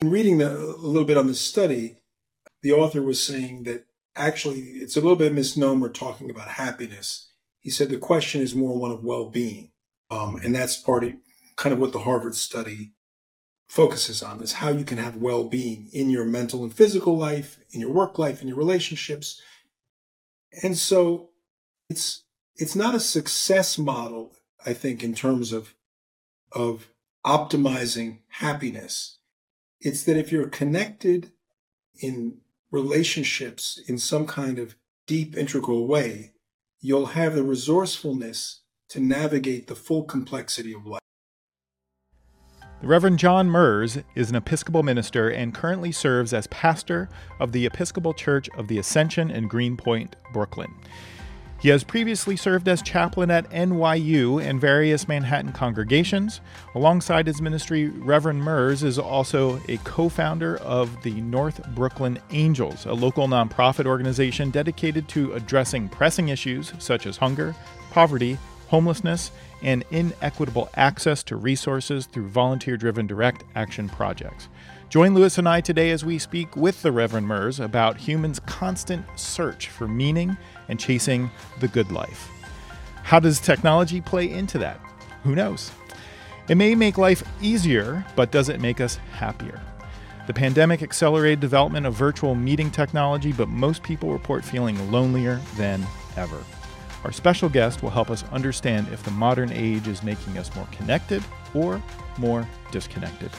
In reading the, a little bit on the study, the author was saying that actually it's a little bit misnomer talking about happiness. He said the question is more one of well-being, um, and that's part of kind of what the Harvard study focuses on: is how you can have well-being in your mental and physical life, in your work life, in your relationships. And so, it's it's not a success model, I think, in terms of of optimizing happiness. It's that if you're connected in relationships in some kind of deep, integral way, you'll have the resourcefulness to navigate the full complexity of life. The Reverend John Merz is an Episcopal minister and currently serves as pastor of the Episcopal Church of the Ascension in Greenpoint, Brooklyn. He has previously served as chaplain at NYU and various Manhattan congregations. Alongside his ministry, Reverend Merz is also a co founder of the North Brooklyn Angels, a local nonprofit organization dedicated to addressing pressing issues such as hunger, poverty, homelessness, and inequitable access to resources through volunteer driven direct action projects. Join Lewis and I today as we speak with the Reverend Merz about humans' constant search for meaning and chasing the good life. How does technology play into that? Who knows? It may make life easier, but does it make us happier? The pandemic accelerated development of virtual meeting technology, but most people report feeling lonelier than ever. Our special guest will help us understand if the modern age is making us more connected or more disconnected.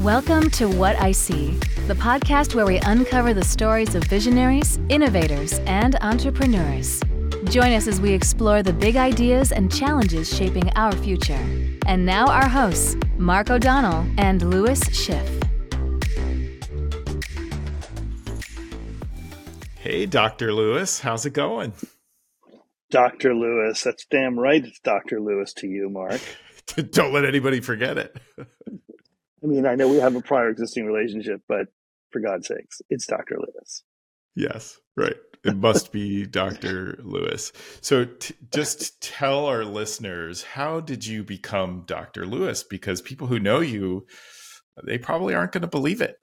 Welcome to What I See, the podcast where we uncover the stories of visionaries, innovators, and entrepreneurs. Join us as we explore the big ideas and challenges shaping our future. And now, our hosts, Mark O'Donnell and Lewis Schiff. Hey, Dr. Lewis, how's it going? Dr. Lewis, that's damn right. It's Dr. Lewis to you, Mark. Don't let anybody forget it. I mean, I know we have a prior existing relationship, but for God's sakes, it's Dr. Lewis. Yes, right. It must be Dr. Lewis. So t- just tell our listeners, how did you become Dr. Lewis? Because people who know you, they probably aren't going to believe it.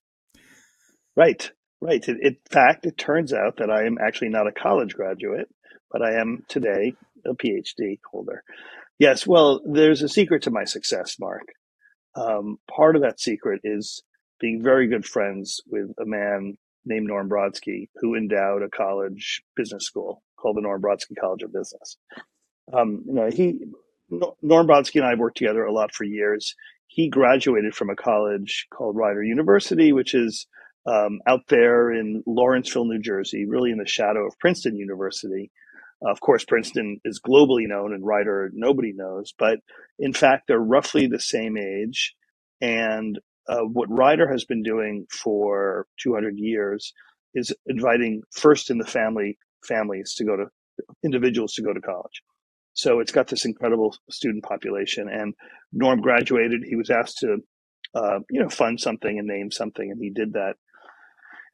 Right, right. In, in fact, it turns out that I am actually not a college graduate, but I am today a PhD holder. Yes, well, there's a secret to my success, Mark. Um, part of that secret is being very good friends with a man named Norm Brodsky, who endowed a college business school called the Norm Brodsky College of Business. Um, you know, he Norm Brodsky and I have worked together a lot for years. He graduated from a college called Rider University, which is um, out there in Lawrenceville, New Jersey, really in the shadow of Princeton University. Uh, of course, Princeton is globally known and Rider nobody knows, but in fact, they're roughly the same age. And uh, what Rider has been doing for 200 years is inviting first in the family families to go to individuals to go to college. So it's got this incredible student population. And Norm graduated. He was asked to, uh, you know, fund something and name something, and he did that.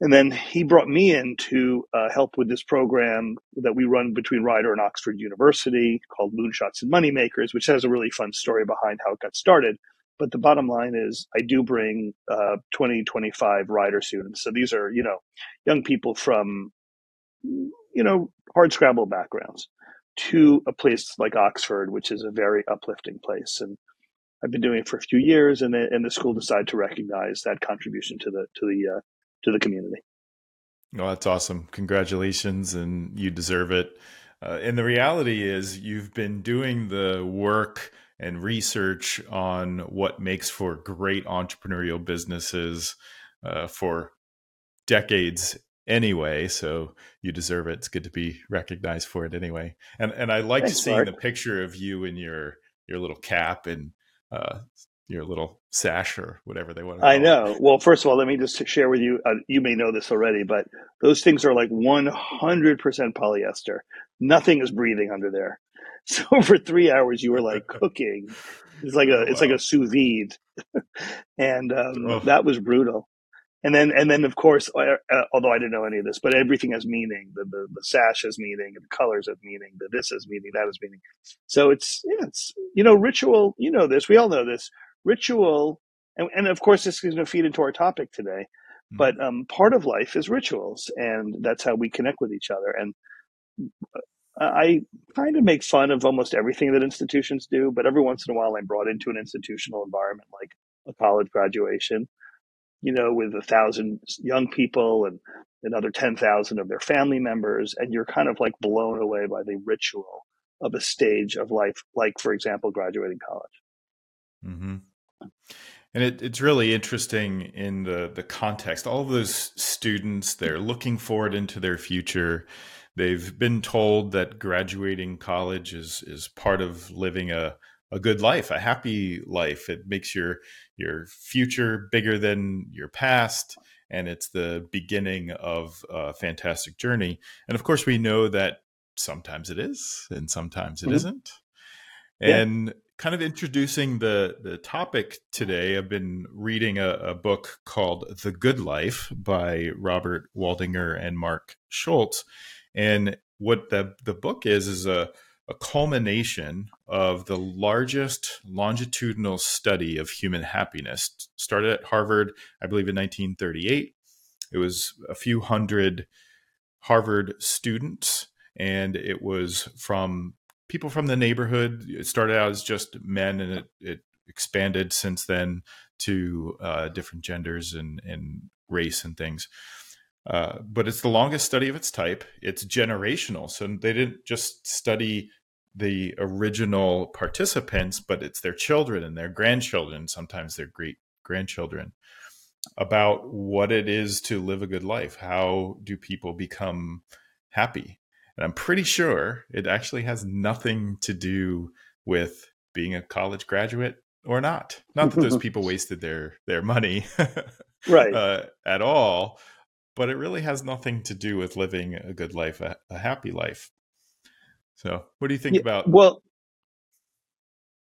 And then he brought me in to uh, help with this program that we run between Rider and Oxford University called Moonshots and Moneymakers, which has a really fun story behind how it got started. But the bottom line is, I do bring uh, 20, 25 Rider students. So these are, you know, young people from, you know, hard scrabble backgrounds to a place like Oxford, which is a very uplifting place. And I've been doing it for a few years, and the, and the school decided to recognize that contribution to the to the uh, to the community. Well, that's awesome. Congratulations, and you deserve it. Uh, and the reality is, you've been doing the work and research on what makes for great entrepreneurial businesses uh, for decades anyway. So you deserve it. It's good to be recognized for it anyway. And and I liked Thanks, seeing Mark. the picture of you in your your little cap and uh, your little sash or whatever they want to I know. It. Well, first of all, let me just share with you. Uh, you may know this already, but those things are like 100% polyester. Nothing is breathing under there. So for three hours, you were like cooking. It's like a oh, it's wow. like a sous vide, and um, oh. that was brutal. and then and then of course, uh, uh, although I didn't know any of this, but everything has meaning. The the, the sash has meaning, the colors have meaning, the this has meaning, that has meaning. So it's yeah, it's you know ritual. You know this. We all know this ritual, and, and of course this is going to feed into our topic today. Mm-hmm. But um, part of life is rituals, and that's how we connect with each other. And uh, I kind of make fun of almost everything that institutions do, but every once in a while I'm brought into an institutional environment like a college graduation you know, with a thousand young people and another 10,000 of their family members. And you're kind of like blown away by the ritual of a stage of life, like, for example, graduating college. Mm-hmm. And it, it's really interesting in the, the context. All of those students, they're looking forward into their future. They've been told that graduating college is, is part of living a, a good life, a happy life. It makes your your future bigger than your past, and it's the beginning of a fantastic journey. And of course, we know that sometimes it is, and sometimes it mm-hmm. not And. Kind of introducing the the topic today, I've been reading a, a book called The Good Life by Robert Waldinger and Marc Schulz, and what the the book is is a a culmination of the largest longitudinal study of human happiness. Started at Harvard, I believe, in 1938. It was a few hundred Harvard students, and it was from people from the neighborhood. It started out as just men, and it, it expanded since then to uh, different genders and, and race and things. Uh, but it's the longest study of its type. It's generational. So they didn't just study the original participants, but it's their children and their grandchildren, sometimes their great grandchildren, about what it is to live a good life. How do people become happy? And I'm pretty sure it actually has nothing to do with being a college graduate or not. Not that those people wasted their their money, right, uh, at all. But it really has nothing to do with living a good life, a, a happy life. So, what do you think yeah, about? Well,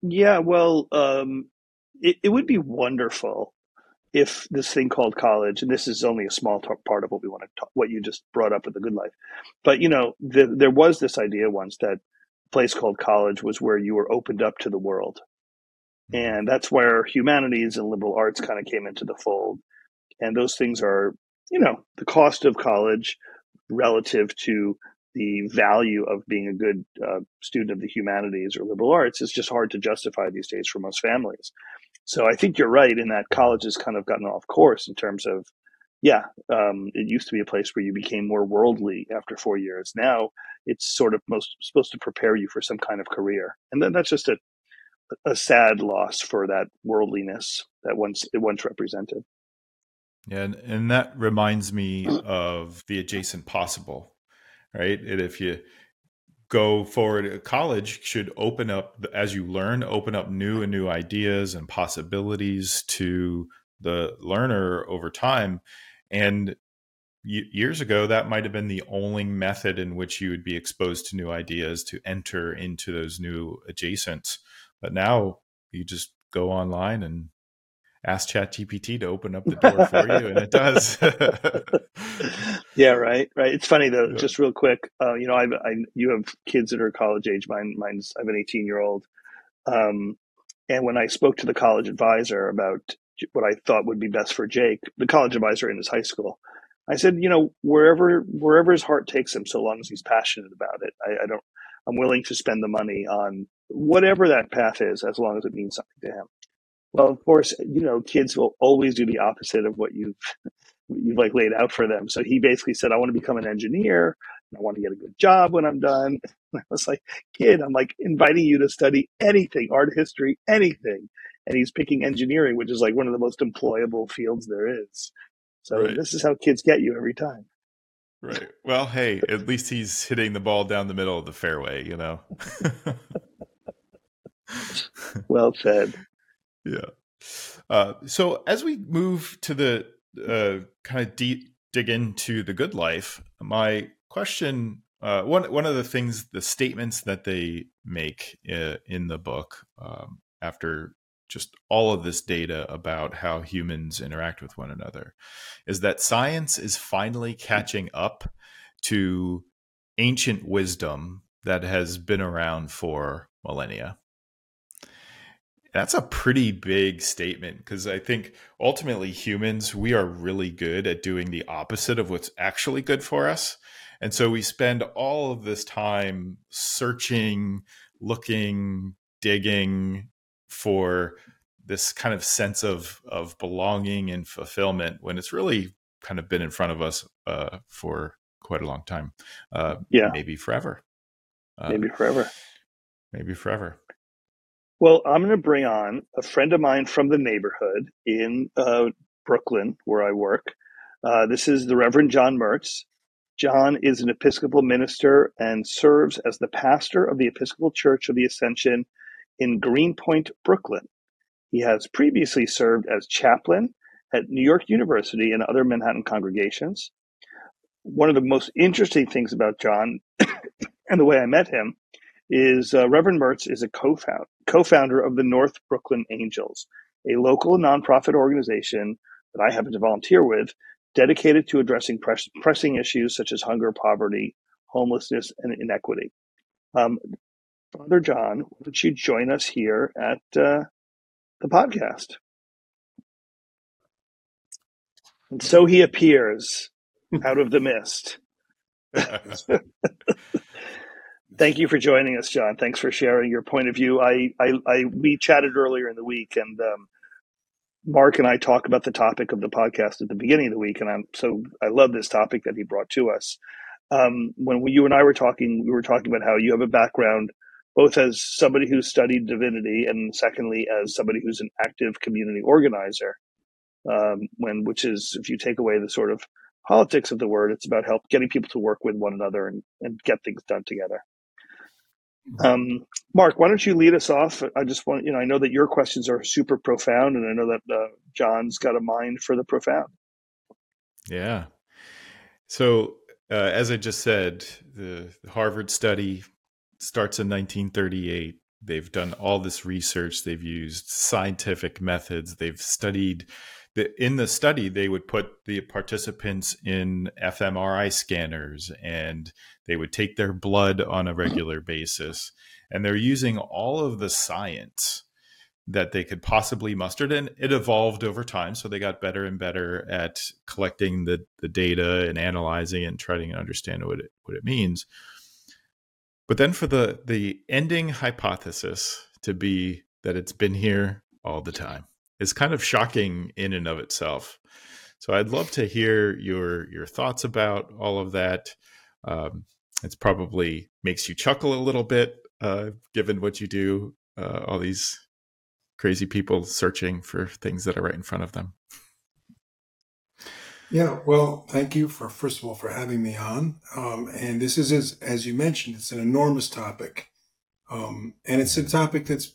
yeah, well, um, it, it would be wonderful if this thing called college, and this is only a small t- part of what we want to talk, what you just brought up with the good life, but you know, the, there was this idea once that a place called college was where you were opened up to the world, and that's where humanities and liberal arts kind of came into the fold, and those things are, you know, the cost of college relative to the value of being a good uh, student of the humanities or liberal arts is just hard to justify these days for most families. So I think you're right in that college has kind of gotten off course in terms of, yeah, um, it used to be a place where you became more worldly after four years. Now it's sort of most supposed to prepare you for some kind of career, and then that's just a a sad loss for that worldliness that once it once represented. Yeah, and, and that reminds me of the adjacent possible right? And if you go forward, college should open up as you learn, open up new and new ideas and possibilities to the learner over time. And years ago, that might have been the only method in which you would be exposed to new ideas to enter into those new adjacents. But now you just go online and ask ChatGPT to open up the door for you, and it does. yeah, right, right. It's funny though. Just real quick, uh, you know, I've, I you have kids that are college age. Mine, mine's I have an eighteen year old, um, and when I spoke to the college advisor about what I thought would be best for Jake, the college advisor in his high school, I said, you know, wherever wherever his heart takes him, so long as he's passionate about it, I, I don't. I'm willing to spend the money on whatever that path is, as long as it means something to him. Well, of course, you know, kids will always do the opposite of what you've you've like laid out for them. So he basically said, "I want to become an engineer. I want to get a good job when I'm done." And I was like, "Kid, I'm like inviting you to study anything, art history, anything." And he's picking engineering, which is like one of the most employable fields there is. So right. this is how kids get you every time. Right. Well, hey, at least he's hitting the ball down the middle of the fairway, you know. well said. Yeah. Uh, so as we move to the uh, kind of deep dig into the good life, my question uh, one one of the things the statements that they make uh, in the book um, after just all of this data about how humans interact with one another is that science is finally catching up to ancient wisdom that has been around for millennia. That's a pretty big statement because I think ultimately humans, we are really good at doing the opposite of what's actually good for us. And so we spend all of this time searching, looking, digging for this kind of sense of of belonging and fulfillment when it's really kind of been in front of us uh, for quite a long time. Uh, yeah, maybe forever. Uh, maybe forever. Maybe forever. Well, I'm going to bring on a friend of mine from the neighborhood in uh, Brooklyn, where I work. Uh, this is the Reverend John Merz. John is an Episcopal minister and serves as the pastor of the Episcopal Church of the Ascension in Greenpoint, Brooklyn. He has previously served as chaplain at New York University and other Manhattan congregations. One of the most interesting things about John and the way I met him is uh, Reverend Merz is a co-founder, co-founder of the North Brooklyn Angels, a local nonprofit organization that I happen to volunteer with, dedicated to addressing press, pressing issues such as hunger, poverty, homelessness, and inequity. Um, Father John, would you join us here at uh, the podcast? And so he appears out of the mist. Thank you for joining us, John. Thanks for sharing your point of view. I, I, I we chatted earlier in the week, and um, Mark and I talk about the topic of the podcast at the beginning of the week, and I'm so I love this topic that he brought to us. Um, when we, you and I were talking, we were talking about how you have a background both as somebody who studied divinity and secondly as somebody who's an active community organizer. Um, when which is if you take away the sort of politics of the word, it's about help getting people to work with one another and, and get things done together. Um, Mark, why don't you lead us off? I just want, you know, I know that your questions are super profound, and I know that uh, John's got a mind for the profound. Yeah. So, uh, as I just said, the Harvard study starts in 1938. They've done all this research. They've used scientific methods. They've studied in the study, they would put the participants in fMRI scanners and they would take their blood on a mm-hmm. regular basis. And they're using all of the science that they could possibly muster. And it evolved over time. So they got better and better at collecting the, the data and analyzing and trying to understand what it, what it means. But then for the, the ending hypothesis to be that it's been here all the time is kind of shocking in and of itself. So I'd love to hear your your thoughts about all of that. Um, it's probably makes you chuckle a little bit, uh, given what you do. Uh, all these crazy people searching for things that are right in front of them. Yeah, well, thank you for first of all for having me on. Um, and this is, as, as you mentioned, it's an enormous topic, um, and it's a topic that's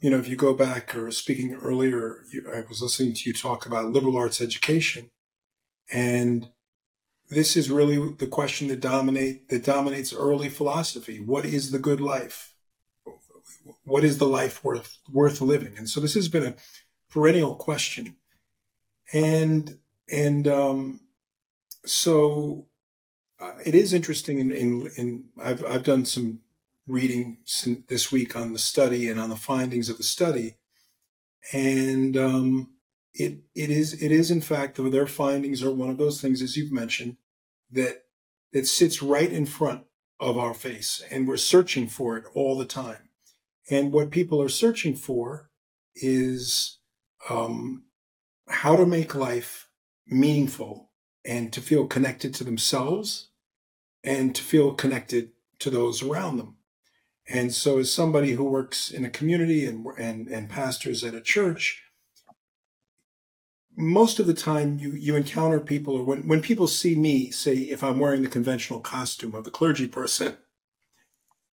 you know, if you go back or speaking earlier, you, I was listening to you talk about liberal arts education, and this is really the question that dominate that dominates early philosophy. What is the good life? What is the life worth worth living? And so this has been a perennial question, and and um, so uh, it is interesting. In, in, in I've I've done some reading this week on the study and on the findings of the study, and um, it it is it is in fact their findings are one of those things as you've mentioned that that sits right in front of our face, and we're searching for it all the time. And what people are searching for is um, how to make life meaningful and to feel connected to themselves and to feel connected to those around them. And so, as somebody who works in a community and, and, and pastors at a church, most of the time you, you encounter people, or when, when people see me, say, if I'm wearing the conventional costume of the clergy person,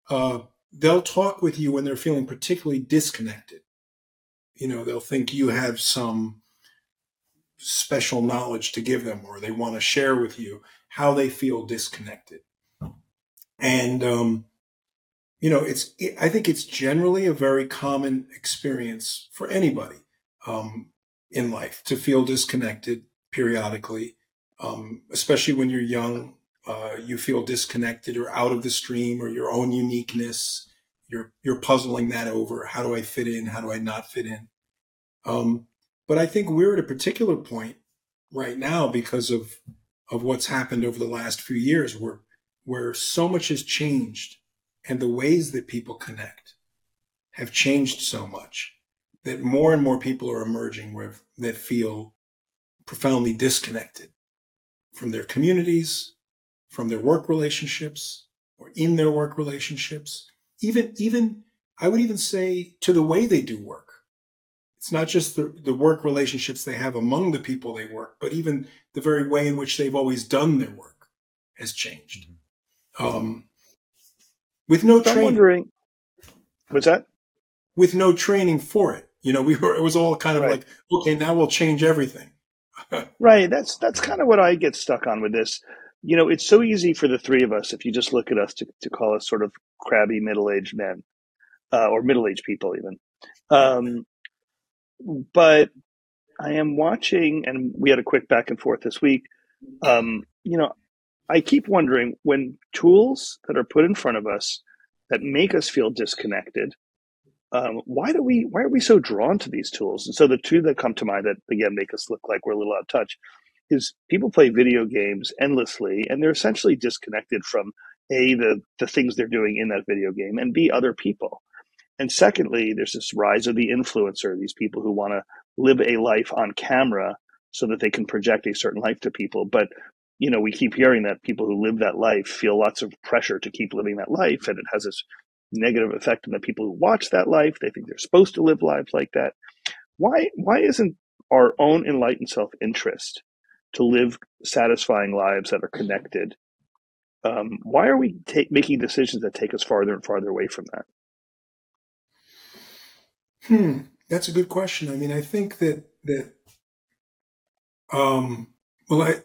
uh, they'll talk with you when they're feeling particularly disconnected. You know, they'll think you have some special knowledge to give them, or they want to share with you how they feel disconnected. And um, you know, it's, it, I think it's generally a very common experience for anybody um, in life to feel disconnected periodically, um, especially when you're young. Uh, you feel disconnected or out of the stream or your own uniqueness. You're you're puzzling that over. How do I fit in? How do I not fit in? Um, but I think we're at a particular point right now because of of what's happened over the last few years, where where so much has changed and the ways that people connect have changed so much that more and more people are emerging where, that feel profoundly disconnected from their communities, from their work relationships, or in their work relationships. Even, even, I would even say to the way they do work. It's not just the, the work relationships they have among the people they work, but even the very way in which they've always done their work has changed. Mm-hmm. Um, with no training. I'm wondering, what's that? With no training for it. You know, we were, it was all kind of right. like, okay, now we'll change everything. right. That's, that's kind of what I get stuck on with this. You know, it's so easy for the three of us, if you just look at us, to, to call us sort of crabby middle aged men uh, or middle aged people, even. Um, but I am watching, and we had a quick back and forth this week. Um, you know, I keep wondering when tools that are put in front of us that make us feel disconnected, um, why do we why are we so drawn to these tools? And so the two that come to mind that again make us look like we're a little out of touch is people play video games endlessly and they're essentially disconnected from a the the things they're doing in that video game and b other people. And secondly, there's this rise of the influencer, these people who want to live a life on camera so that they can project a certain life to people, but you know, we keep hearing that people who live that life feel lots of pressure to keep living that life, and it has this negative effect on the people who watch that life. They think they're supposed to live lives like that. Why? Why isn't our own enlightened self interest to live satisfying lives that are connected? Um, why are we ta- making decisions that take us farther and farther away from that? Hmm, that's a good question. I mean, I think that that um, well, I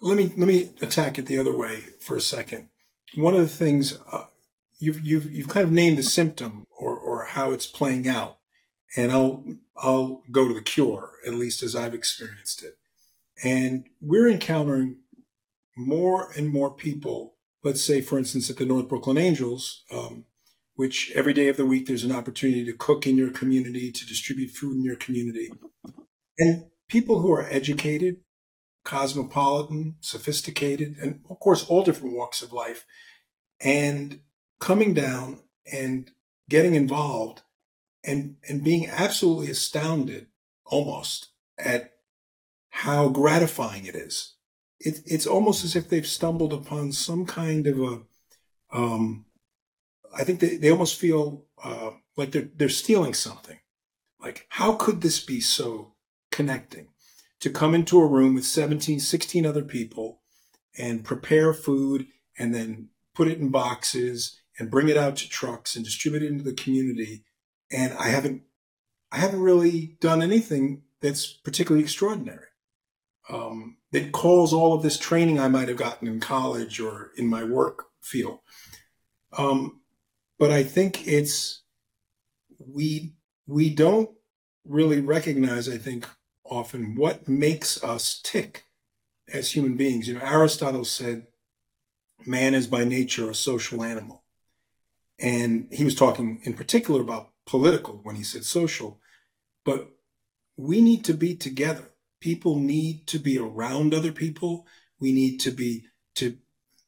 let me let me attack it the other way for a second. One of the things uh, you've you've you've kind of named the symptom or or how it's playing out, and I'll I'll go to the cure at least as I've experienced it, and we're encountering more and more people. Let's say, for instance, at the North Brooklyn Angels, um, which every day of the week there's an opportunity to cook in your community, to distribute food in your community, and people who are educated cosmopolitan, sophisticated, and of course, all different walks of life. And coming down and getting involved and, and being absolutely astounded almost at how gratifying it is. It, it's almost as if they've stumbled upon some kind of a, um, I think they, they almost feel uh, like they're, they're stealing something. Like, how could this be so connecting? To come into a room with 17, 16 other people and prepare food and then put it in boxes and bring it out to trucks and distribute it into the community. And I haven't, I haven't really done anything that's particularly extraordinary. Um, that calls all of this training I might have gotten in college or in my work field. Um, but I think it's we we don't really recognize. I think often what makes us tick as human beings. You know, Aristotle said man is by nature a social animal. And he was talking in particular about political when he said social, but we need to be together. People need to be around other people. We need to be to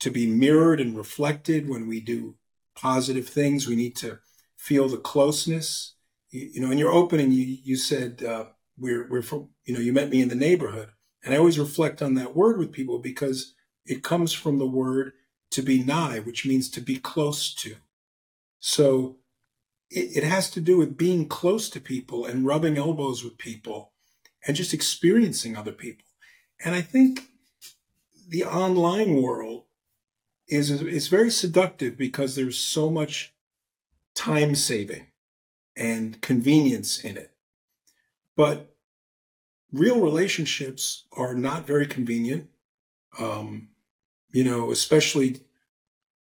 to be mirrored and reflected when we do positive things. We need to feel the closeness. You, you know, in your opening, you you said uh, we're we're from you know you met me in the neighborhood. And i always reflect on that word with people because it comes from the word to be nigh which means to be close to. So it, it has to do with being close to people and rubbing elbows with people and just experiencing other people. And i think the online world is is very seductive because there's so much time saving and convenience in it but real relationships are not very convenient. Um, you know, especially,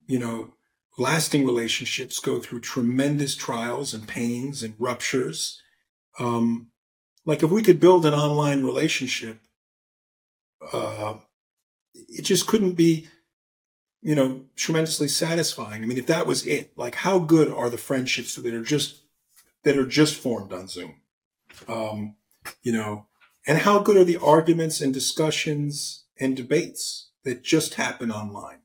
you know, lasting relationships go through tremendous trials and pains and ruptures. Um, like if we could build an online relationship, uh, it just couldn't be, you know, tremendously satisfying. I mean, if that was it, like how good are the friendships that are just that are just formed on Zoom? Um, you know, and how good are the arguments and discussions and debates that just happen online?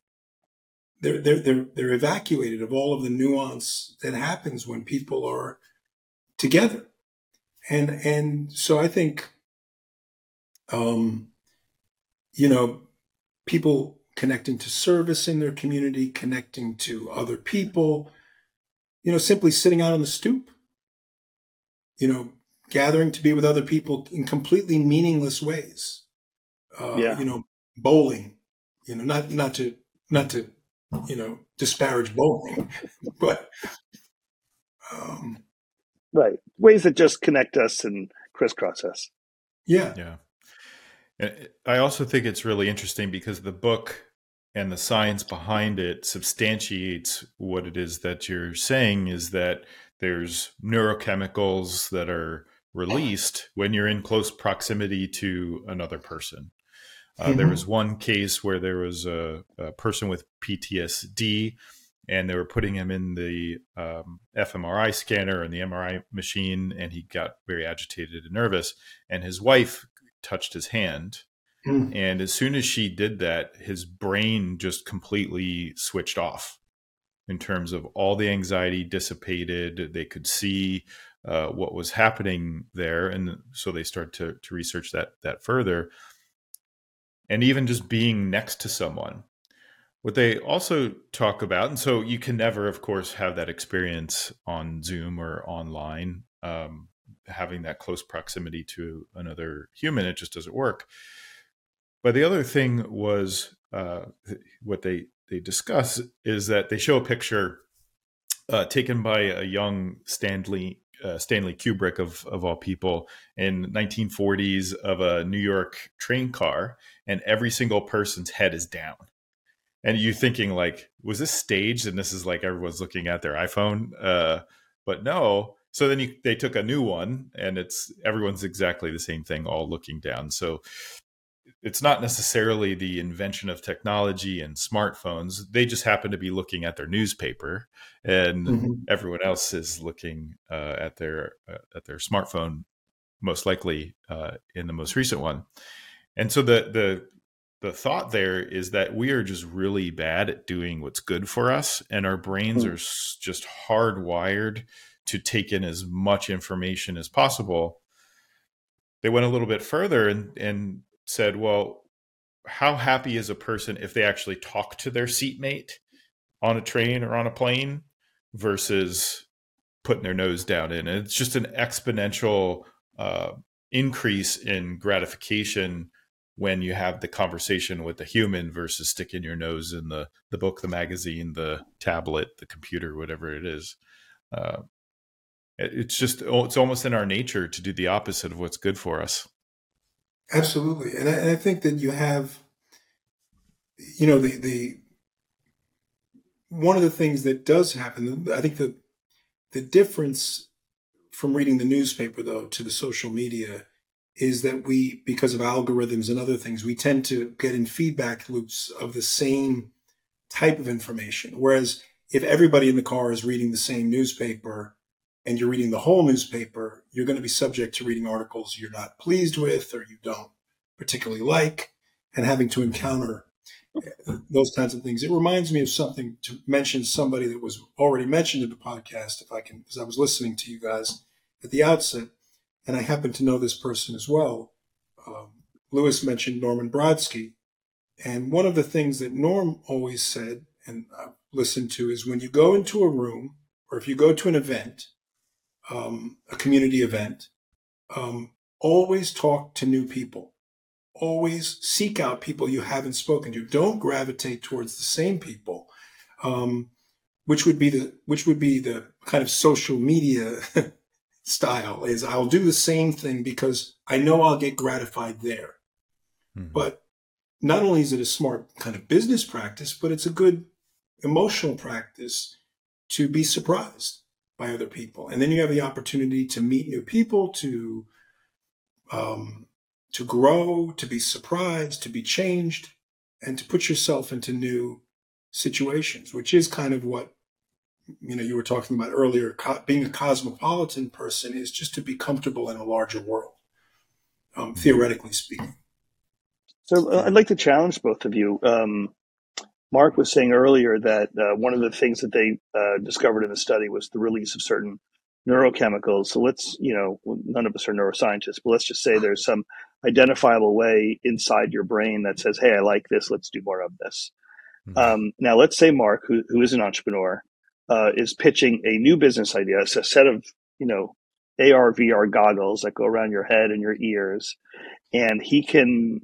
They're, they're, they're, they're evacuated of all of the nuance that happens when people are together. And, and so I think, um, you know, people connecting to service in their community, connecting to other people, you know, simply sitting out on the stoop, you know, gathering to be with other people in completely meaningless ways. Uh, yeah. You know, bowling, you know, not, not to, not to, you know, disparage bowling, but, um, right. Ways that just connect us and crisscross us. Yeah. Yeah. I also think it's really interesting because the book and the science behind it substantiates what it is that you're saying is that there's neurochemicals that are released when you're in close proximity to another person. Uh, mm-hmm. There was one case where there was a, a, person with PTSD, and they were putting him in the um, fMRI scanner and the MRI machine, and he got very agitated and nervous. And his wife touched his hand. Mm. And as soon as she did that, his brain just completely switched off in terms of all the anxiety dissipated. They could see uh, what was happening there, and so they start to to research that that further. And even just being next to someone, what they also talk about, and so you can never, of course, have that experience on Zoom or online. Um, having that close proximity to another human, it just doesn't work. But the other thing was uh, what they they discuss is that they show a picture uh, taken by a young Stanley uh, Stanley Kubrick of of all people in 1940s of a New York train car, and every single person's head is down. And you thinking like, was this staged? And this is like everyone's looking at their iPhone, uh, but no, so then you, they took a new one, and it's everyone's exactly the same thing, all looking down. So it's not necessarily the invention of technology and smartphones. They just happen to be looking at their newspaper, and mm-hmm. everyone else is looking uh, at their uh, at their smartphone, most likely uh, in the most recent one. And so the the the thought there is that we are just really bad at doing what's good for us, and our brains mm-hmm. are just hardwired to take in as much information as possible. They went a little bit further and, and said, well, how happy is a person if they actually talk to their seatmate on a train or on a plane versus putting their nose down in? And it's just an exponential uh, increase in gratification when you have the conversation with the human versus sticking your nose in the the book, the magazine, the tablet, the computer, whatever it is. Uh, it's just oh, it's almost in our nature to do the opposite of what's good for us absolutely. And I, and I think that you have you know the the one of the things that does happen i think the the difference from reading the newspaper though to the social media is that we because of algorithms and other things we tend to get in feedback loops of the same type of information. Whereas if everybody in the car is reading the same newspaper and you're reading the whole newspaper, you're going to be subject to reading articles you're not pleased with or you don't particularly like and having to encounter those kinds of things. It reminds me of something to mention somebody that was already mentioned in the podcast, if I can, because I was listening to you guys at the outset, and I happen to know this person as well. Um, Lewis mentioned Norman Brodsky. And one of the things that Norm always said, and I've listened to, is when you go into a room or if you go to an event, um, a community event, um, always talk to new people. Always seek out people you haven't spoken to. Don't gravitate towards the same people, um, which would be the which would be the kind of social media style. Is I'll do the same thing because I know I'll get gratified there. Mm-hmm. But not only is it a smart kind of business practice, but it's a good emotional practice to be surprised by other people. And then you have the opportunity to meet new people, to um, to grow, to be surprised, to be changed, and to put yourself into new situations, which is kind of what you know you were talking about earlier. Co- being a cosmopolitan person is just to be comfortable in a larger world, um, theoretically speaking. So uh, I'd like to challenge both of you. Um, Mark was saying earlier that uh, one of the things that they uh, discovered in the study was the release of certain neurochemicals. So let's, you know, none of us are neuroscientists, but let's just say there's some identifiable way inside your brain that says, hey, I like this, let's do more of this. Mm-hmm. Um, now, let's say Mark, who, who is an entrepreneur, uh, is pitching a new business idea, a set of, you know, AR, VR goggles that go around your head and your ears. And he can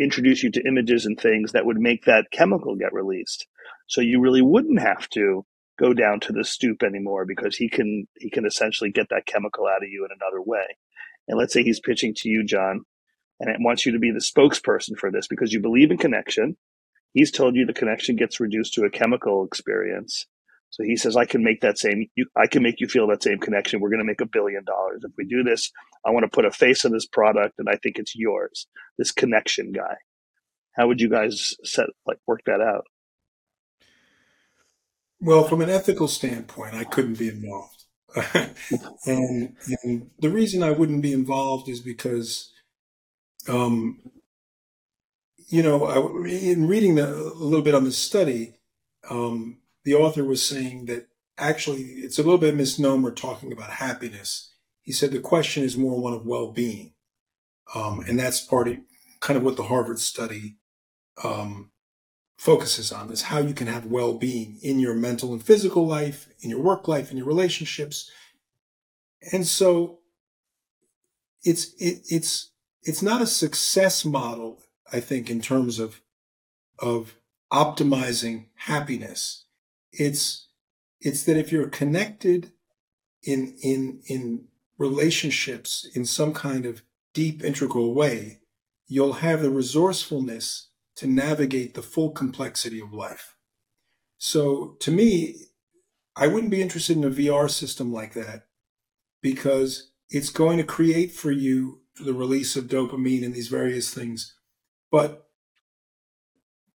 introduce you to images and things that would make that chemical get released. So you really wouldn't have to go down to the stoop anymore because he can he can essentially get that chemical out of you in another way. And let's say he's pitching to you, John, and it wants you to be the spokesperson for this because you believe in connection. He's told you the connection gets reduced to a chemical experience. So he says, I can make that same, you, I can make you feel that same connection. We're going to make a billion dollars. If we do this, I want to put a face on this product and I think it's yours, this connection guy. How would you guys set, like, work that out? Well, from an ethical standpoint, I couldn't be involved. and, and the reason I wouldn't be involved is because, um, you know, I, in reading the, a little bit on the study, um, the author was saying that actually it's a little bit misnomer talking about happiness. He said the question is more one of well-being, um, and that's part of kind of what the Harvard study um, focuses on: is how you can have well-being in your mental and physical life, in your work life, in your relationships. And so, it's it, it's it's not a success model, I think, in terms of of optimizing happiness it's it's that if you're connected in in in relationships in some kind of deep integral way you'll have the resourcefulness to navigate the full complexity of life. So to me i wouldn't be interested in a vr system like that because it's going to create for you the release of dopamine and these various things. But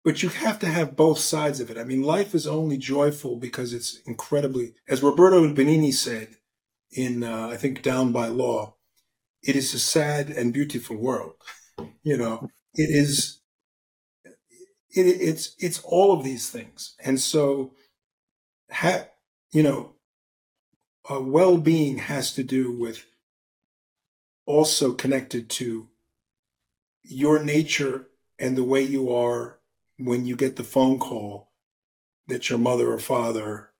but you have to have both sides of it. I mean, life is only joyful because it's incredibly, as Roberto Benigni said in, uh, I think, Down by Law, it is a sad and beautiful world. You know, it is, it, it's, it's all of these things. And so, ha, you know, a well-being has to do with also connected to your nature and the way you are when you get the phone call that your mother or father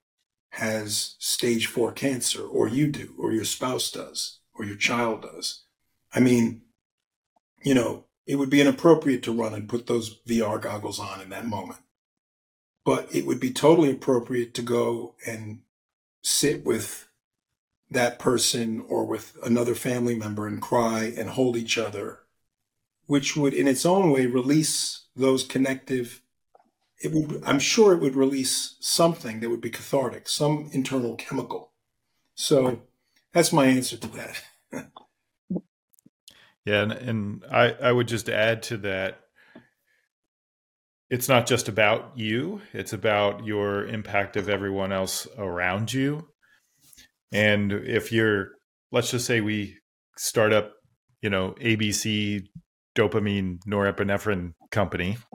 has stage four cancer, or you do, or your spouse does, or your child does. I mean, you know, it would be inappropriate to run and put those VR goggles on in that moment. But it would be totally appropriate to go and sit with that person or with another family member and cry and hold each other, which would in its own way release those connective it would i'm sure it would release something that would be cathartic some internal chemical. So that's my answer to that. Yeah and, and i i would just add to that it's not just about you it's about your impact of everyone else around you. And if you're let's just say we start up you know abc dopamine norepinephrine company.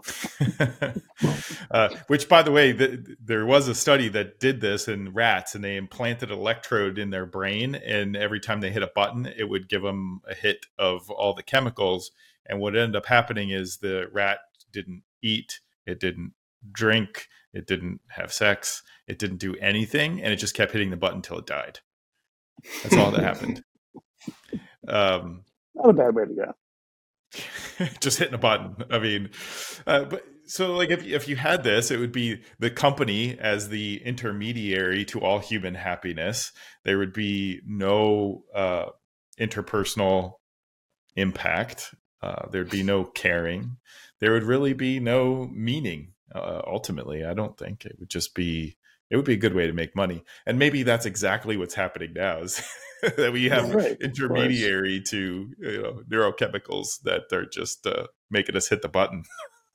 Uh, which by the way the, there was a study that did this in rats and they implanted an electrode in their brain and every time they hit a button it would give them a hit of all the chemicals. And what ended up happening is the rat didn't eat it didn't drink it didn't have sex it didn't do anything and it just kept hitting the button until it died. That's all that happened. Um, not a bad way to go just hitting a button. I mean, uh, but so like if if you had this, it would be the company as the intermediary to all human happiness. There would be no uh, interpersonal impact. Uh, there'd be no caring. There would really be no meaning Uh, ultimately, I don't think it would just be. It would be a good way to make money, and maybe that's exactly what's happening now. Is that we have right, intermediary to you know, neurochemicals that are just uh, making us hit the button.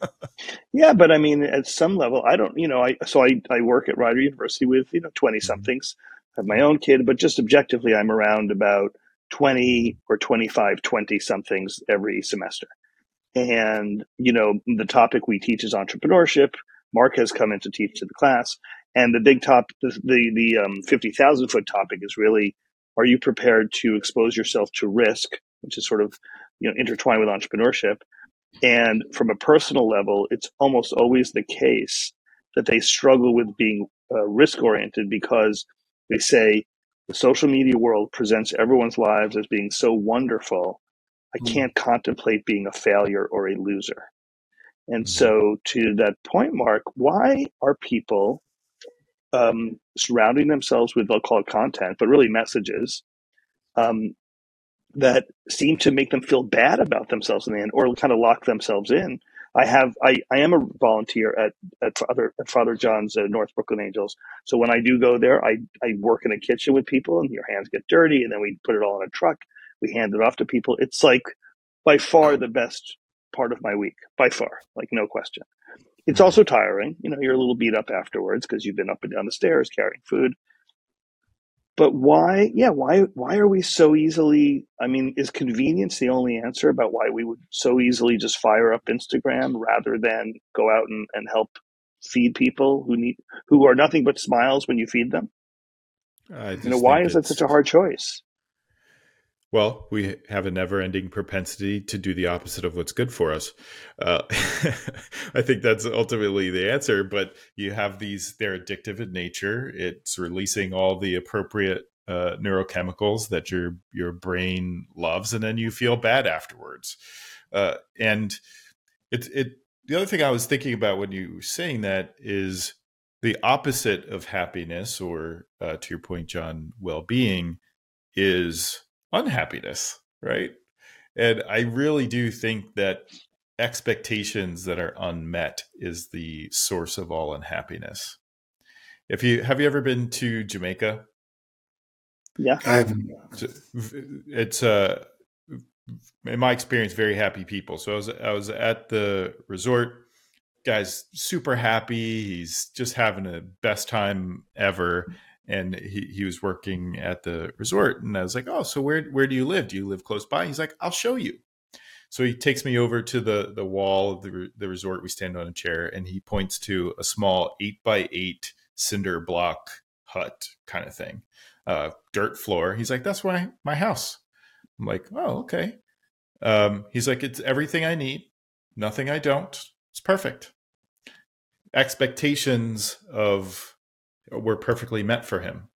yeah, but I mean, at some level, I don't. You know, I so I I work at Rider University with you know twenty mm-hmm. somethings. Mm-hmm. I have my own kid, but just objectively, I'm around about 20 or 25, 20 somethings every semester. And, you know, the topic we teach is entrepreneurship. Mark has come in to teach to the class. And the big top, the, the, the um, 50,000 foot topic is really, are you prepared to expose yourself to risk, which is sort of, you know, intertwined with entrepreneurship. And from a personal level, it's almost always the case that they struggle with being uh, risk oriented because they say the social media world presents everyone's lives as being so wonderful I hmm. can't contemplate being a failure or a loser. And hmm. so, to that point, Mark, why are people um, surrounding themselves with, they'll call it content, but really messages um, that seem to make them feel bad about themselves in the end or kind of lock themselves in? I have I, I am a volunteer at at Father at Father John's uh, North Brooklyn Angels. So when I do go there, I I work in a kitchen with people, and your hands get dirty, and then we put it all in a truck, we hand it off to people. It's like by far the best part of my week, by far, like no question. It's hmm. also tiring. You know, you're a little beat up afterwards because you've been up and down the stairs carrying food. But why, yeah, why why are we so easily I mean, is convenience the only answer about why we would so easily just fire up Instagram rather than go out and, and help feed people who need who are nothing but smiles when you feed them? you know, why is that such a hard choice? Well, we have a never ending propensity to do the opposite of what's good for us. Uh, I think that's ultimately the answer, but you have these, they're addictive in nature. It's releasing all the appropriate uh, neurochemicals that your, your brain loves, and then you feel bad afterwards. Uh, and it, it, the other thing I was thinking about when you were saying that is the opposite of happiness, or uh, to your point, John, well being is unhappiness, right? And I really do think that expectations that are unmet is the source of all unhappiness. If you have you ever been to Jamaica? Yeah, I've. It's uh, in my experience, very happy people. So I was I was at the resort. Guy's super happy. He's just having the best time ever and he, he was working at the resort and i was like oh so where where do you live? Do you live close by? He's like i'll show you. So he takes me over to the the wall of the, the resort. We stand on a chair and he points to a small eight by eight cinder block hut kind of thing uh, dirt floor. He's like that's why my house. I'm like oh okay. Um, he's like it's everything i need nothing i don't. It's perfect. Expectations of were perfectly met for him,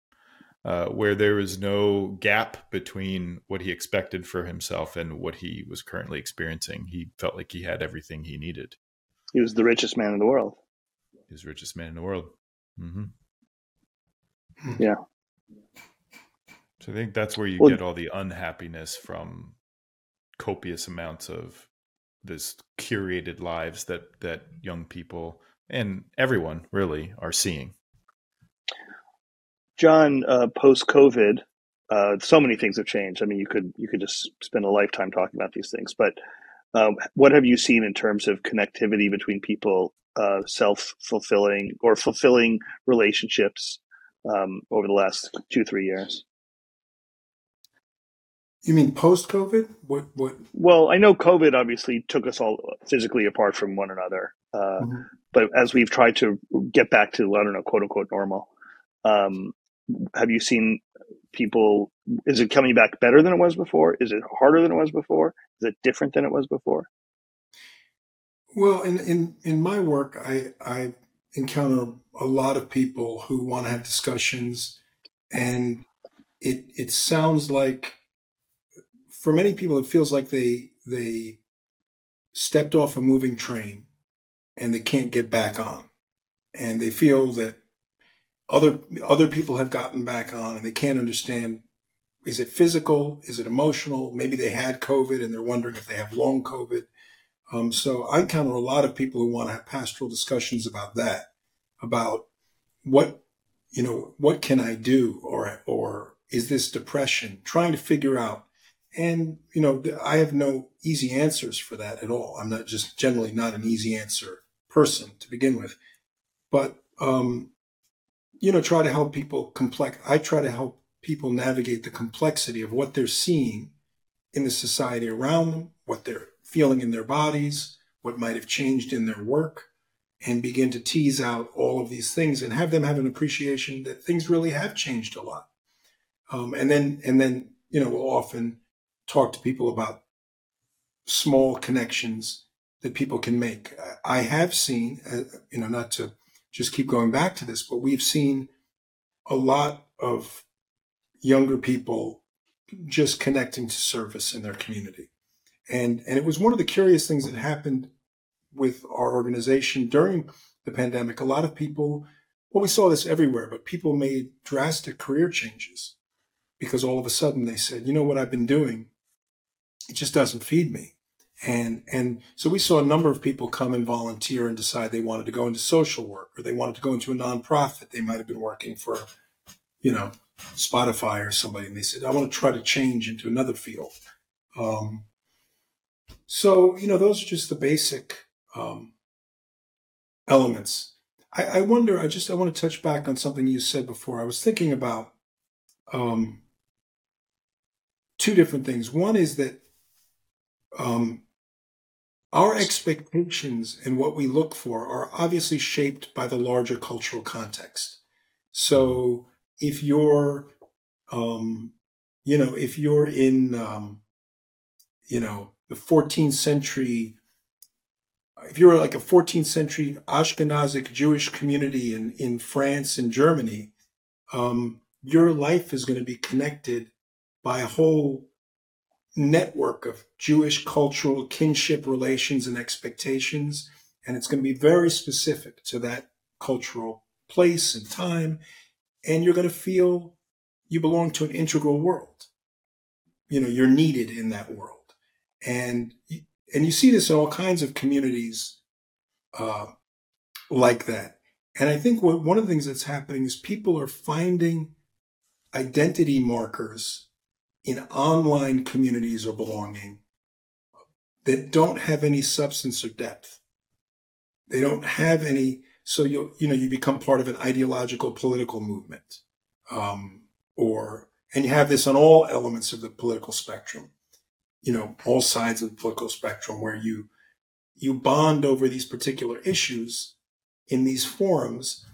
uh, where there was no gap between what he expected for himself and what he was currently experiencing. He felt like he had everything he needed. He was the richest man in the world. He was the richest man in the world. Mm-hmm. Yeah. So I think that's where you well, get all the unhappiness from copious amounts of this curated lives that that young people and everyone really are seeing. John, uh, post COVID, uh, so many things have changed. I mean, you could you could just spend a lifetime talking about these things. But um, what have you seen in terms of connectivity between people, uh, self fulfilling or fulfilling relationships um, over the last two three years? You mean post COVID? What what? Well, I know COVID obviously took us all physically apart from one another. Uh, mm-hmm. But as we've tried to get back to I don't know quote unquote normal, um, have you seen people is it coming back better than it was before? Is it harder than it was before? Is it different than it was before? Well in in in my work i i encounter a lot of people who want to have discussions and it it sounds like for many people it feels like they they stepped off a moving train and they can't get back on. And they feel that other other people have gotten back on and they can't understand is it physical? Is it emotional? Maybe they had covid and they're wondering if they have long covid. Um, so I encounter a lot of people who want to have pastoral discussions about that, about what, you know, what can I do, or or is this depression? Trying to figure out, and you know, I have no easy answers for that at all. I'm not just generally not an easy answer person to begin with, but um, you know, try to help people complex. I try to help people navigate the complexity of what they're seeing in the society around them, what they're feeling in their bodies, what might have changed in their work, and begin to tease out all of these things and have them have an appreciation that things really have changed a lot. Um, and then, and then, you know, we'll often talk to people about small connections that people can make. I have seen, uh, you know, not to just keep going back to this, but we've seen a lot of younger people just connecting to service in their community. And, and it was one of the curious things that happened with our organization during the pandemic. A lot of people, well, we saw this everywhere, but people made drastic career changes because all of a sudden they said, you know what I've been doing? It just doesn't feed me. And, and so we saw a number of people come and volunteer and decide they wanted to go into social work or they wanted to go into a nonprofit. They might have been working for, you know, Spotify or somebody, and they said, I want to try to change into another field. Um, so, you know, those are just the basic um, elements. I, I, wonder, I just, I want to touch back on something you said before. I was thinking about um, two different things. One is that um, our expectations and what we look for are obviously shaped by the larger cultural context. So if you're, um, you know, if you're in, um, you know, the 14th century, if you're like a 14th century Ashkenazic Jewish community in, in France and Germany, um, your life is going to be connected by a whole network of Jewish cultural kinship relations and expectations. And it's going to be very specific to that cultural place and time. And you're going to feel you belong to an integral world. You know, you're needed in that world and and you see this in all kinds of communities uh, like that. And I think what, one of the things that's happening is people are finding identity markers in online communities of belonging that don't have any substance or depth. They don't have any. So you you know you become part of an ideological political movement, um, or and you have this on all elements of the political spectrum you know, all sides of the political spectrum where you, you bond over these particular issues in these forums,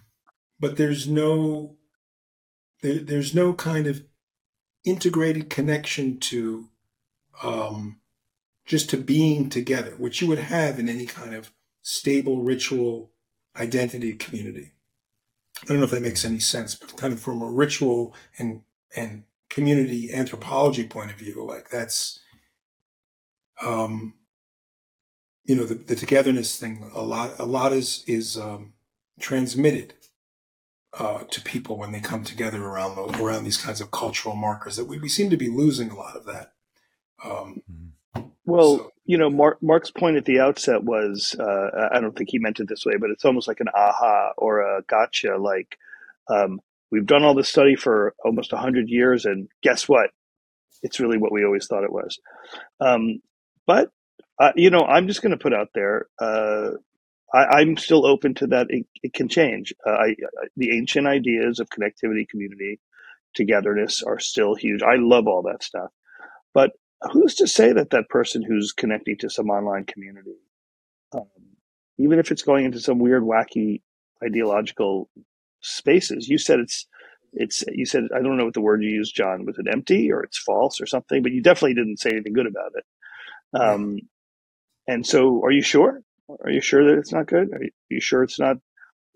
but there's no, there, there's no kind of integrated connection to, um, just to being together, which you would have in any kind of stable ritual identity community. I don't know if that makes any sense, but kind of from a ritual and and community anthropology point of view, like that's um, you know, the, the, togetherness thing, a lot, a lot is, is, um, transmitted, uh, to people when they come together around those, around these kinds of cultural markers that we, we seem to be losing a lot of that. Um, well, so. you know, Mark, Mark's point at the outset was, uh, I don't think he meant it this way, but it's almost like an aha or a gotcha. Like, um, we've done all this study for almost hundred years and guess what? It's really what we always thought it was. Um, but uh, you know, I'm just going to put out there. I, am still open to that. It, it can change. Uh, I, the ancient ideas of connectivity, community, togetherness are still huge. I love all that stuff. But who's to say that that person who's connecting to some online community, um, even if it's going into some weird, wacky ideological spaces, you said it's it's you said I don't know what the word you used, John. Was it empty or it's false or something? But you definitely didn't say anything good about it. Um, and so, are you sure? Are you sure that it's not good? Are you, are you sure it's not?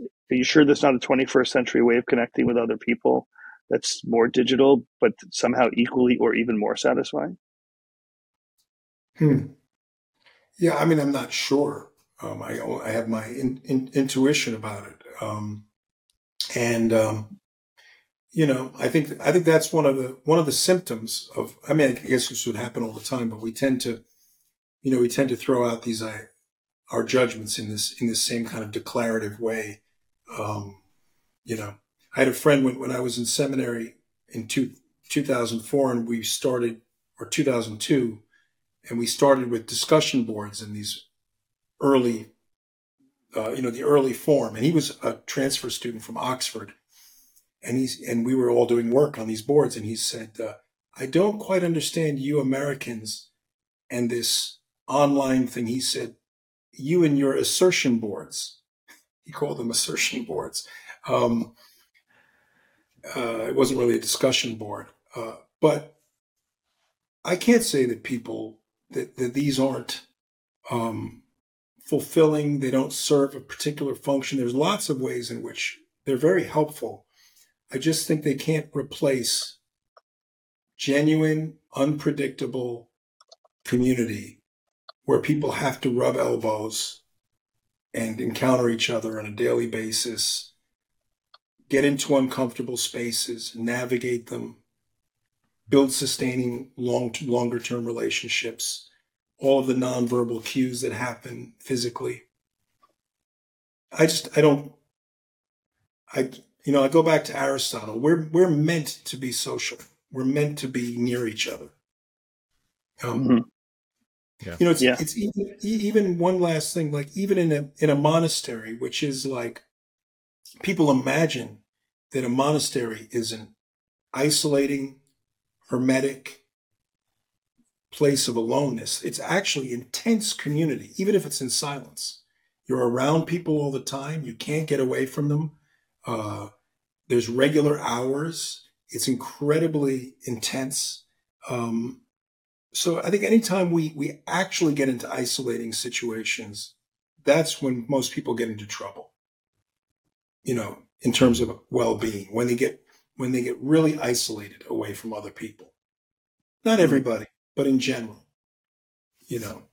Are you sure that's not a 21st century way of connecting with other people that's more digital, but somehow equally or even more satisfying? Hmm. Yeah, I mean, I'm not sure. Um, I, I have my in, in, intuition about it, um, and um, you know, I think I think that's one of the one of the symptoms of. I mean, I guess this would happen all the time, but we tend to you know, we tend to throw out these our judgments in this in this same kind of declarative way. Um, you know, I had a friend when, when I was in seminary in two, 2004 and we started, or 2002, and we started with discussion boards in these early, uh, you know, the early form. And he was a transfer student from Oxford. And he's, and we were all doing work on these boards. And he said, uh, I don't quite understand you Americans and this online thing. He said, you and your assertion boards. He called them assertion boards. Um, uh, it wasn't really a discussion board, uh, but I can't say that people that, that these aren't um, fulfilling. They don't serve a particular function. There's lots of ways in which they're very helpful. I just think they can't replace genuine, unpredictable community where people have to rub elbows and encounter each other on a daily basis get into uncomfortable spaces, navigate them, build sustaining long longer term relationships, all of the nonverbal cues that happen physically. I just I don't I you know I go back to Aristotle. We're we're meant to be social. We're meant to be near each other. Um, mm-hmm. Yeah. You know, it's yeah. it's even, even one last thing. Like even in a in a monastery, which is like people imagine that a monastery is an isolating, hermetic place of aloneness. It's actually intense community, even if it's in silence. You're around people all the time. You can't get away from them. Uh, there's regular hours. It's incredibly intense. Um, so I think anytime we we actually get into isolating situations, that's when most people get into trouble you know, in terms of well-being when they get when they get really isolated away from other people. Not mm-hmm. everybody, but in general, you know.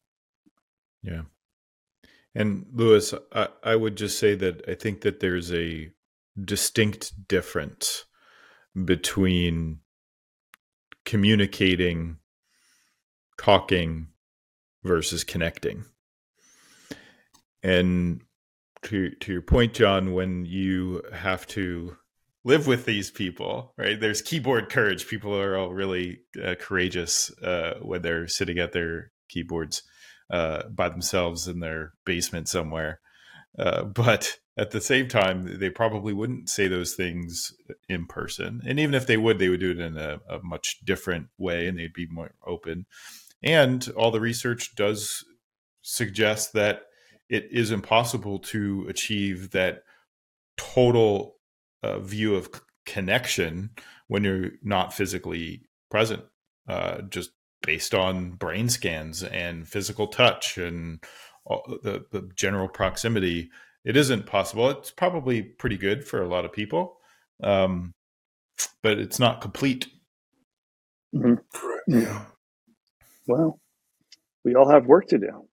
Yeah. And Lewis, I, I would just say that I think that there's a distinct difference between communicating, talking versus connecting. And to to your point, John, when you have to live with these people, right? There's keyboard courage. People are all really uh, courageous uh, when they're sitting at their keyboards uh, by themselves in their basement somewhere. Uh, but at the same time, they probably wouldn't say those things in person. And even if they would, they would do it in a, a much different way and they'd be more open. And all the research does suggest that it is impossible to achieve that total uh, view of connection when you're not physically present, uh, just based on brain scans and physical touch and the, the general proximity. It isn't possible. It's probably pretty good for a lot of people, um, but it's not complete. Mm-hmm. Correct. Yeah. Well, we all have work to do.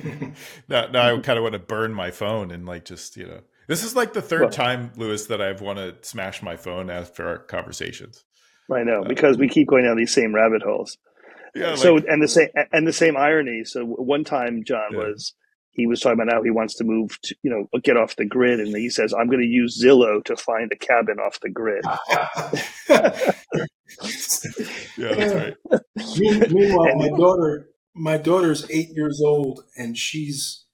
now, now I kind of want to burn my phone and like just you know this is like the third well, time Lewis that I've want to smash my phone after our conversations. I know uh, because we keep going down these same rabbit holes. Yeah. So like, and the same and the same irony. So one time John yeah. was he was talking about how he wants to move to you know get off the grid and he says i'm going to use zillow to find a cabin off the grid. Yeah that's right. Meanwhile my daughter my daughter's eight years old and she's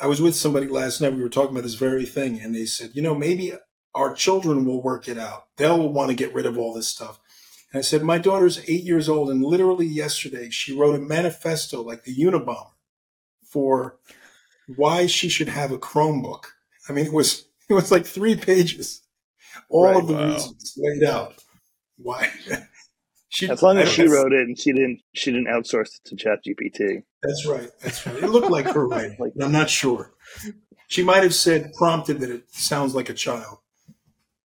i was with somebody last night we were talking about this very thing and they said you know maybe our children will work it out. They'll want to get rid of all this stuff. And i said my daughter's eight years old and literally yesterday she wrote a manifesto like the unabomber for why she should have a chromebook i mean it was it was like three pages all right, of the wow. reasons laid out why She, as long as she wrote it and she didn't she didn't outsource it to ChatGPT. That's right. That's right. It looked like her writing. like, I'm not sure. She might have said prompted that it sounds like a child.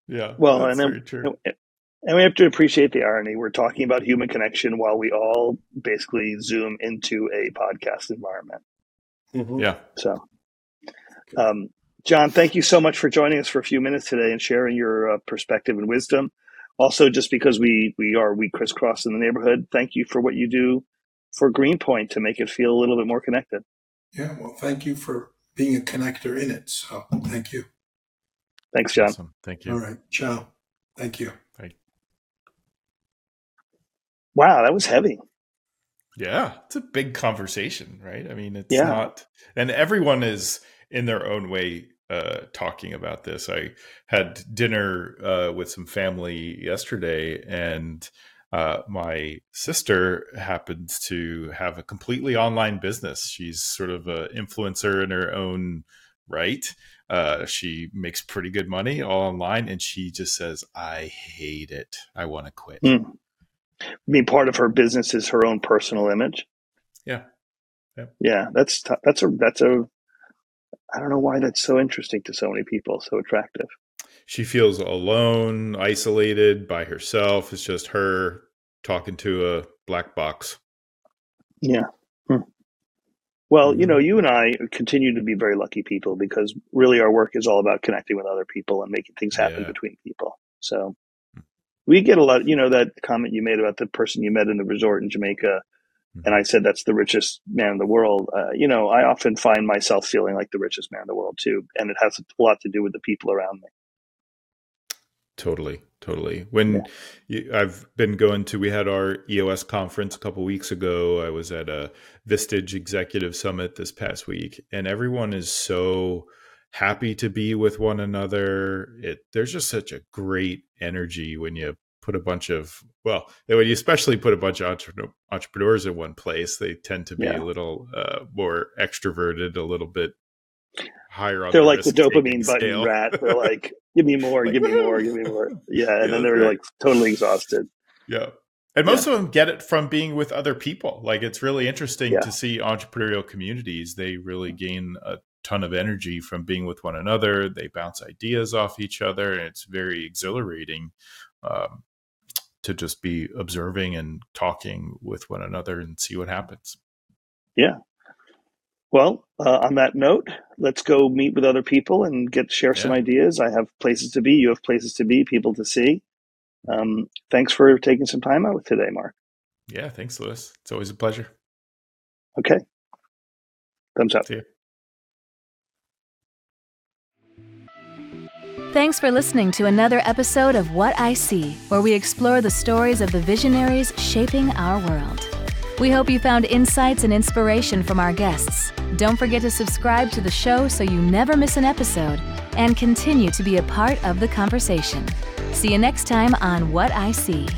Yeah. Well, and then, and we have to appreciate the irony. We're talking about human connection while we all basically zoom into a podcast environment. Mm-hmm. Yeah. So, um, John, thank you so much for joining us for a few minutes today and sharing your uh, perspective and wisdom also just because we we are we crisscross in the neighborhood thank you for what you do for Greenpoint to make it feel a little bit more connected. Yeah, well, thank you for being a connector in it. So thank you. Thanks, John. Awesome. Thank you. All right. Ciao. Thank you. Wow, that was heavy. Yeah, it's a big conversation, right? I mean, it's Yeah. not, and everyone is in their own way uh, talking about this. I had dinner uh, with some family yesterday, and uh, my sister happens to have a completely online business. She's sort of an influencer in her own right. Uh, she makes pretty good money all online, and she just says, "I hate it. I want to quit." Hmm. I mean, part of her business is her own personal image. Yeah. Yeah. Yeah, that's t- that's a that's a. I don't know why that's so interesting to so many people, so attractive. she feels alone, isolated by herself. It's just her talking to a black box. Yeah. Hmm. Well, you Mhm. know, you and I continue to be very lucky people because really our work is all about connecting with other people and making things happen Yeah. between people. So we get a lot, you know, that comment you made about the person you met in the resort in Jamaica. And I said that's the richest man in the world. Uh, you know, I often find myself feeling like the richest man in the world too. And it has a lot to do with the people around me. Totally, totally. When you, I've been going to, we had our EOS conference a couple weeks ago. I was at a Vistage Executive Summit this past week, and everyone is so happy to be with one another. It there's just such a great energy when you put a bunch of well, when you especially put a bunch of entrepreneur, entrepreneurs in one place. They tend to be Yeah. a little uh, more extroverted, a little bit higher on. They're the like the dopamine button scale. rat. They're like, give me more, Like, give me more, give me more. Yeah. And Yeah, then they're right. like totally exhausted. Yeah. And most of them get it from being with other people. Like it's really interesting Yeah. to see entrepreneurial communities. They really gain a ton of energy from being with one another. They bounce ideas off each other, and it's very exhilarating um, to just be observing and talking with one another and see what happens. Yeah. Well, uh, on that note, let's go meet with other people and get share some ideas. I have places to be. You have places to be. People to see. Um, thanks for taking some time out today, Mark. Yeah. Thanks, Lewis. It's always a pleasure. Okay. Thumbs up. See you. Thanks for listening to another episode of What I See, where we explore the stories of the visionaries shaping our world. We hope you found insights and inspiration from our guests. Don't forget to subscribe to the show so you never miss an episode and continue to be a part of the conversation. See you next time on What I See.